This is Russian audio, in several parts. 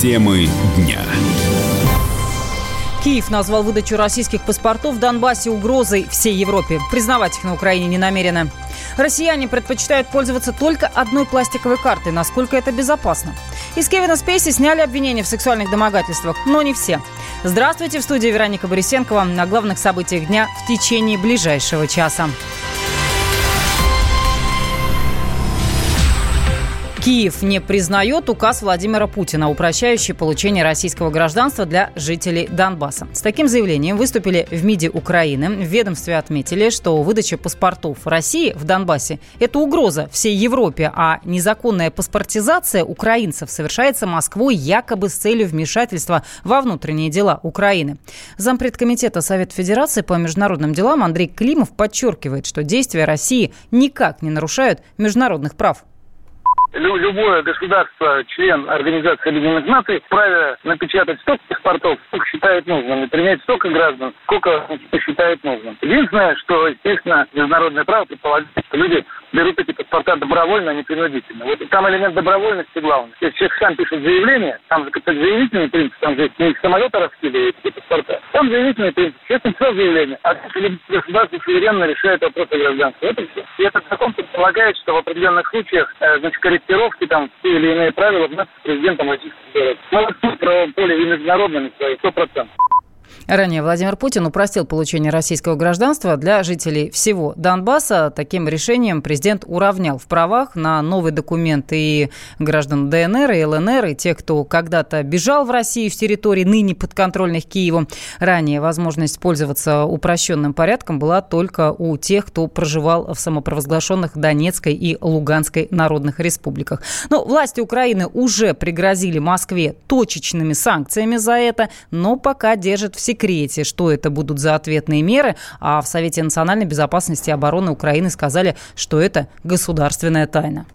Темы дня. Киев назвал выдачу российских паспортов в Донбассе угрозой всей Европе. Признавать их на Украине не намерены. Россияне предпочитают пользоваться только одной пластиковой картой. Насколько это безопасно? Из Кевина Спейси сняли обвинения в сексуальных домогательствах, но не все. Здравствуйте, в студии Вероника Борисенкова. На главных событиях дня в течение ближайшего часа. Киев не признает указ Владимира Путина, упрощающий получение российского гражданства для жителей Донбасса. С таким заявлением выступили в МИДе Украины. В ведомстве отметили, что выдача паспортов России в Донбассе – это угроза всей Европе, а незаконная паспортизация украинцев совершается Москвой якобы с целью вмешательства во внутренние дела Украины. Зампред комитета Совета Федерации по международным делам Андрей Климов подчеркивает, что действия России никак не нарушают международных прав любое государство, член Организации Объединенных Наций, вправе напечатать столько паспортов, сколько считает нужным, и принять столько граждан, сколько посчитает нужным. Единственное, что, естественно, международное право предполагает, что люди берут эти паспорта добровольно, а не принудительно. Вот там элемент добровольности главный. Если человек сам пишет заявление, там же как-то заявительный принцип, там же не самолета раскидывают эти паспорта. Там заявительный принцип. Человек написал заявление, а государство суверенно решает вопрос о гражданстве. Это все. И этот закон предполагает, что в определенных случаях, э, значит, корректировки там, те или иные правила вносят президентом Российской Федерации. Мы в правовом поле и международными свои, сто процентов. Ранее Владимир Путин упростил получение российского гражданства для жителей всего Донбасса. Таким решением президент уравнял в правах на новый документ и граждан ДНР, и ЛНР, и тех, кто когда-то бежал в Россию с территории ныне подконтрольных Киеву. Ранее возможность пользоваться упрощенным порядком была только у тех, кто проживал в самопровозглашенных Донецкой и Луганской народных республиках. Но власти Украины уже пригрозили Москве точечными санкциями за это, но пока держат в секрете что это будут за ответные меры, а в Совете национальной безопасности и обороны Украины сказали, что это государственная тайна.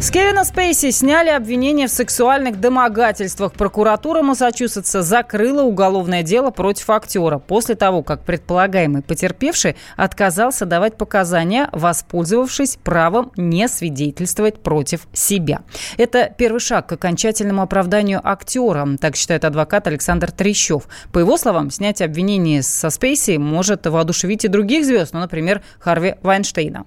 С Кевина Спейси сняли обвинения в сексуальных домогательствах. Прокуратура Массачусетса закрыла уголовное дело против актера после того, как предполагаемый потерпевший отказался давать показания, воспользовавшись правом не свидетельствовать против себя. Это первый шаг к окончательному оправданию актера, так считает адвокат Александр Трещев. По его словам, снять обвинение со Спейси может воодушевить и других звезд, ну, например, Харви Вайнштейна.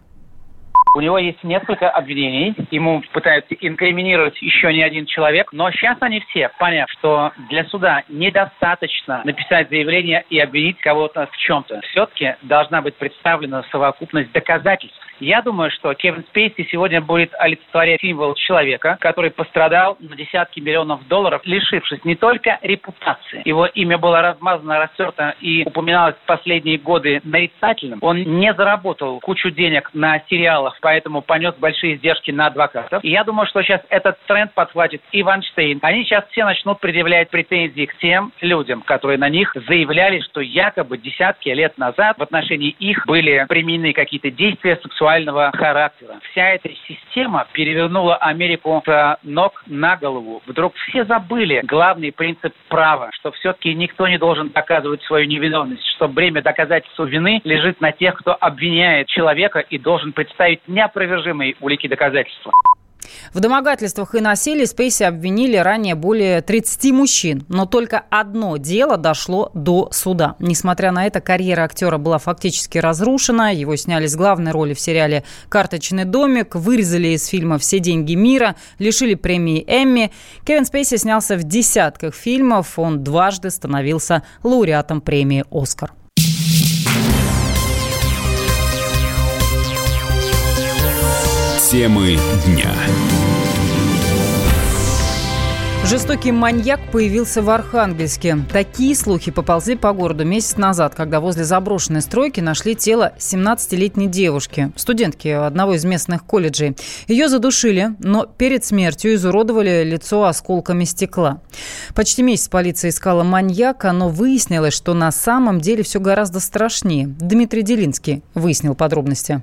У него есть несколько обвинений. Ему пытаются инкриминировать еще не один человек. Но сейчас они все, поняв, что для суда недостаточно написать заявление и обвинить кого-то в чем-то. Все-таки должна быть представлена совокупность доказательств. Я думаю, что Кевин Спейси сегодня будет олицетворять символ человека, который пострадал на десятки миллионов долларов, лишившись не только репутации. Его имя было размазано, растерто и упоминалось в последние годы нарицательным. Он не заработал кучу денег на сериалах, поэтому понес большие издержки на адвокатов. И я думаю, что сейчас этот тренд подхватит и Ванштейн. Они сейчас все начнут предъявлять претензии к тем людям, которые на них заявляли, что якобы десятки лет назад в отношении их были применены какие-то действия сексуального характера. Вся эта система перевернула Америку с ног на голову. Вдруг все забыли главный принцип права, что все-таки никто не должен доказывать свою невиновность, что бремя доказательства вины лежит на тех, кто обвиняет человека и должен представить неопровержимые улики доказательства. В домогательствах и насилии Спейси обвинили ранее более 30 мужчин, но только одно дело дошло до суда. Несмотря на это, карьера актера была фактически разрушена. Его сняли с главной роли в сериале «Карточный домик», вырезали из фильма «Все деньги мира», лишили премии Эмми. Кевин Спейси снялся в десятках фильмов. Он дважды становился лауреатом премии «Оскар». Темы дня. Жестокий маньяк появился в Архангельске. Такие слухи поползли по городу месяц назад, когда возле заброшенной стройки нашли тело 17-летней девушки, студентки одного из местных колледжей. Ее задушили, но перед смертью изуродовали лицо осколками стекла. Почти месяц полиция искала маньяка, но выяснилось, что на самом деле все гораздо страшнее. Дмитрий Делинский выяснил подробности.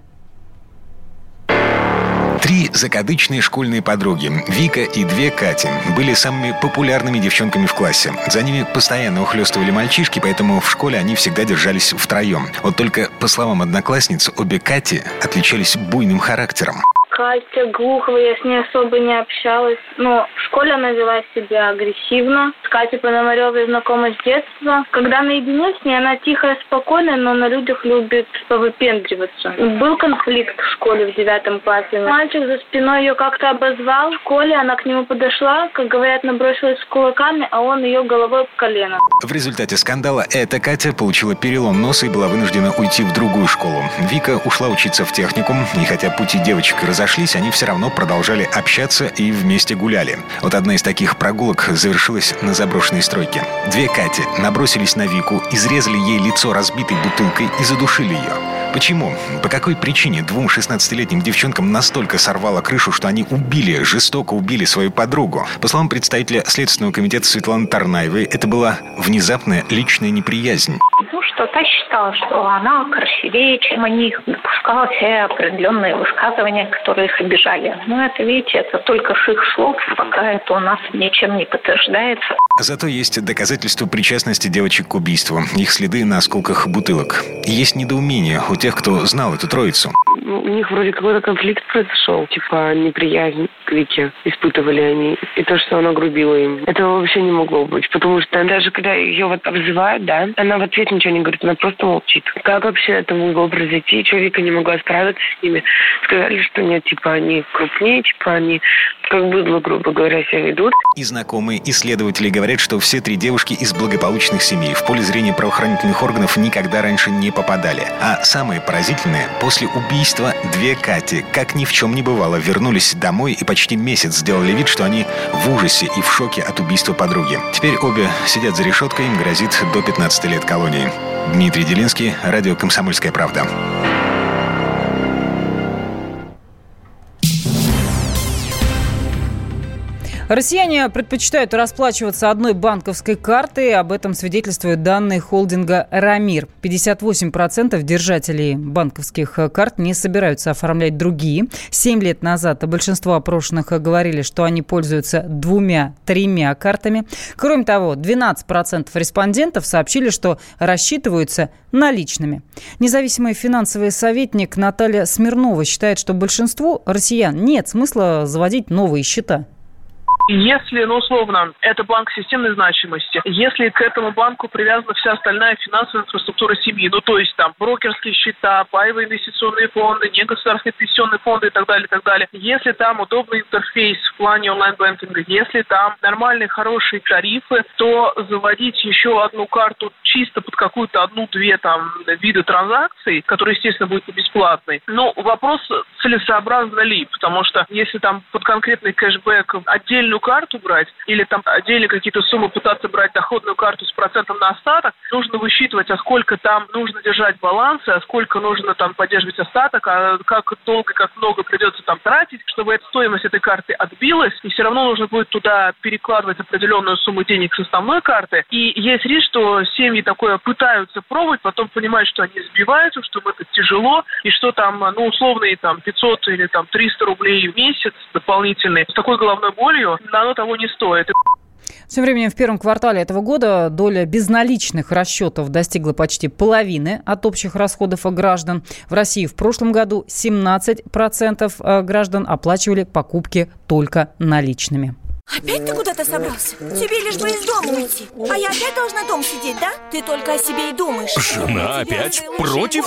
Три закадычные школьные подруги, Вика и две Кати, были самыми популярными девчонками в классе. За ними постоянно ухлёстывали мальчишки, поэтому в школе они всегда держались втроем. Вот только, по словам одноклассниц, обе Кати отличались буйным характером Катя Глухова, я с ней особо не общалась. Но в школе она вела себя агрессивно. С Катей Пономаревой знакома с детства. Когда наедине с ней, она тихая, спокойная, но на людях любит повыпендриваться. Был конфликт в школе в девятом классе. Мальчик за спиной ее как-то обозвал. В школе она к нему подошла, как говорят, набросилась с кулаками, а он ее головой в колено. В результате скандала эта Катя получила перелом носа и была вынуждена уйти в другую школу. Вика ушла учиться в техникум, и хотя пути девочек разошлись, они все равно продолжали общаться и вместе гуляли. Вот одна из таких прогулок завершилась на заброшенной стройке. Две Кати набросились на Вику, изрезали ей лицо разбитой бутылкой и задушили ее. Почему? По какой причине двум 16-летним девчонкам настолько сорвало крышу, что они убили, жестоко убили свою подругу? По словам представителя Следственного комитета Светланы Тарнаевой, это была внезапная личная неприязнь. Ну, что та считала, что она красивее, чем они, допускала все определенные высказывания, которые их обижали. Но это, видите, это только с их слов, пока это у нас ничем не подтверждается. Зато есть доказательства причастности девочек к убийству. Их следы на осколках бутылок. Есть недоумение у тех, кто знал эту троицу. У них вроде какой-то конфликт произошел. Типа неприязнь к Вике испытывали они. И то, что она грубила им. Этого вообще не могло быть. Потому что даже когда ее вот обзывают, да, она в ответ ничего не говорит, она просто молчит. Как вообще это могло произойти? Что Вика не могла справиться с ними? Сказали, что нет, типа они крупнее, типа они как быдло, грубо говоря, себя ведут. И знакомые исследователи говорят, что все три девушки из благополучных семей в поле зрения правоохранительных органов никогда раньше не попадали. А самое поразительное, после убийства две Кати, как ни в чем не бывало, вернулись домой и почти месяц сделали вид, что они в ужасе и в шоке от убийства подруги. Теперь обе сидят за решеткой, им грозит до 15 лет колонии. Дмитрий Делинский, радио «Комсомольская правда». Россияне предпочитают расплачиваться одной банковской картой. Об этом свидетельствуют данные холдинга «Рамир». 58% держателей банковских карт не собираются оформлять другие. Семь лет назад большинство опрошенных говорили, что они пользуются двумя-тремя картами. Кроме того, 12% респондентов сообщили, что рассчитываются наличными. Независимый финансовый советник Наталья Смирнова считает, что большинству россиян нет смысла заводить новые счета. Если, ну, условно, это банк системной значимости, если к этому банку привязана вся остальная финансовая инфраструктура семьи, ну, то есть там брокерские счета, паевые инвестиционные фонды, негосударственные пенсионные фонды и так далее, и так далее, если там удобный интерфейс в плане онлайн-банкинга, если там нормальные, хорошие тарифы, то заводить еще одну карту чисто под какую-то одну-две там виды транзакций, которые, естественно, будут бесплатной. Но вопрос целесообразно ли, потому что если там под конкретный кэшбэк отдельную кредитную карту брать или там отдельно какие-то суммы пытаться брать доходную карту с процентом на остаток, нужно высчитывать, а сколько там нужно держать балансы, а сколько нужно там поддерживать остаток, а как долго, как много придется там тратить, чтобы эта стоимость этой карты отбилась, и все равно нужно будет туда перекладывать определенную сумму денег с основной карты. И есть риск, что семьи такое пытаются пробовать, потом понимают, что они сбиваются, что это тяжело, и что там, ну, условные там 500 или там 300 рублей в месяц дополнительные с такой головной болью оно того не стоит. Тем временем в первом квартале этого года доля безналичных расчетов достигла почти половины от общих расходов граждан. В России в прошлом году 17% э, граждан оплачивали покупки только наличными. Опять ты куда-то собрался? Тебе лишь бы из дома уйти А я опять должна дом сидеть, да? Ты только о себе и думаешь Жена опять против?